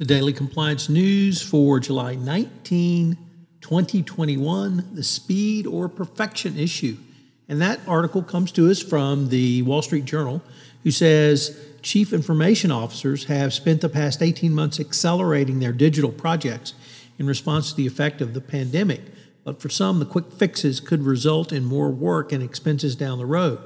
The Daily Compliance News for July 19, 2021, the speed or perfection issue. And that article comes to us from the Wall Street Journal, who says chief information officers have spent the past 18 months accelerating their digital projects in response to the effect of the pandemic. But for some, the quick fixes could result in more work and expenses down the road.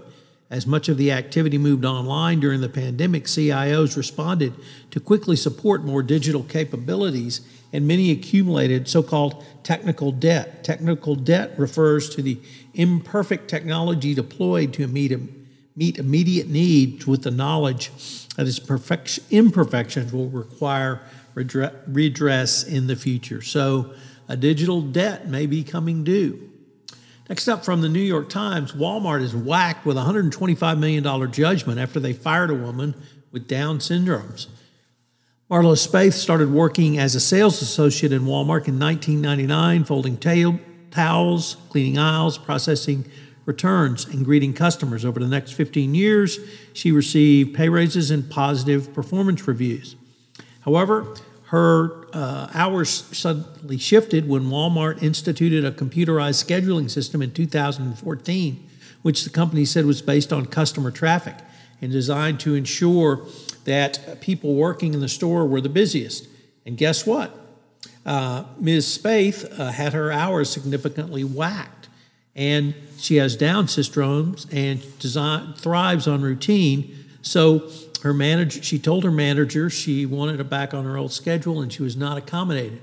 As much of the activity moved online during the pandemic, CIOs responded to quickly support more digital capabilities, and many accumulated so called technical debt. Technical debt refers to the imperfect technology deployed to meet, meet immediate needs with the knowledge that its imperfections will require redress in the future. So, a digital debt may be coming due. Next up from the New York Times, Walmart is whacked with a $125 million judgment after they fired a woman with Down syndromes. Marlo Spaeth started working as a sales associate in Walmart in 1999, folding towels, cleaning aisles, processing returns, and greeting customers. Over the next 15 years, she received pay raises and positive performance reviews. However, her uh, hours suddenly shifted when Walmart instituted a computerized scheduling system in 2014, which the company said was based on customer traffic and designed to ensure that people working in the store were the busiest. And guess what? Uh, Ms. Spaeth uh, had her hours significantly whacked, and she has Down syndrome and design, thrives on routine. So her manager, she told her manager she wanted it back on her old schedule and she was not accommodated.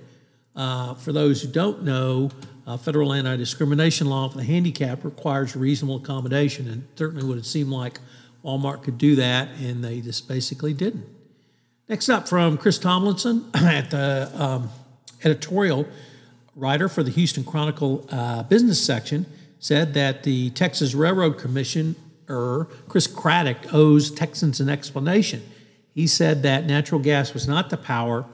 Uh, for those who don't know, uh, federal anti discrimination law for the handicap requires reasonable accommodation, and certainly would it seem like Walmart could do that, and they just basically didn't. Next up, from Chris Tomlinson at the um, editorial writer for the Houston Chronicle uh, business section, said that the Texas Railroad Commission Chris Craddick owes Texans an explanation. He said that natural gas was not the power,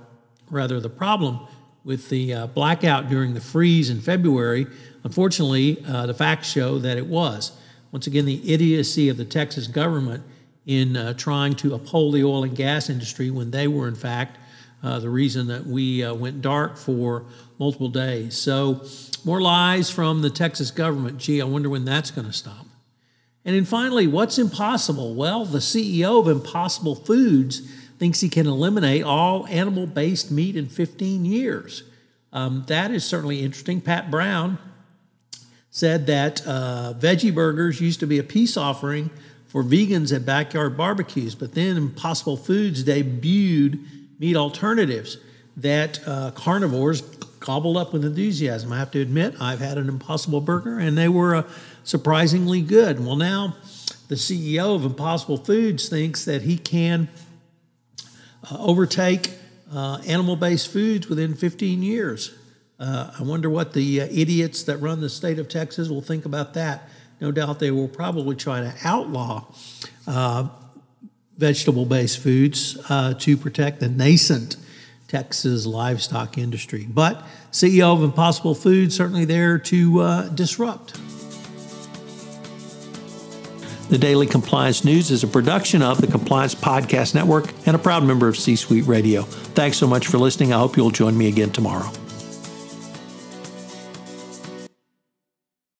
rather the problem with the uh, blackout during the freeze in February. Unfortunately, uh, the facts show that it was. Once again, the idiocy of the Texas government in uh, trying to uphold the oil and gas industry when they were, in fact, uh, the reason that we uh, went dark for multiple days. So, more lies from the Texas government. Gee, I wonder when that's going to stop. And then finally, what's impossible? Well, the CEO of Impossible Foods thinks he can eliminate all animal based meat in 15 years. Um, that is certainly interesting. Pat Brown said that uh, veggie burgers used to be a peace offering for vegans at backyard barbecues, but then Impossible Foods debuted meat alternatives that uh, carnivores gobbled up with enthusiasm. I have to admit, I've had an Impossible Burger, and they were uh, surprisingly good. Well, now the CEO of Impossible Foods thinks that he can uh, overtake uh, animal based foods within 15 years. Uh, I wonder what the uh, idiots that run the state of Texas will think about that. No doubt they will probably try to outlaw uh, vegetable based foods to protect the nascent Texas livestock industry. But CEO of Impossible Foods certainly there to uh, disrupt. The Daily Compliance News is a production of the Compliance Podcast Network and a proud member of C Suite Radio. Thanks so much for listening. I hope you'll join me again tomorrow.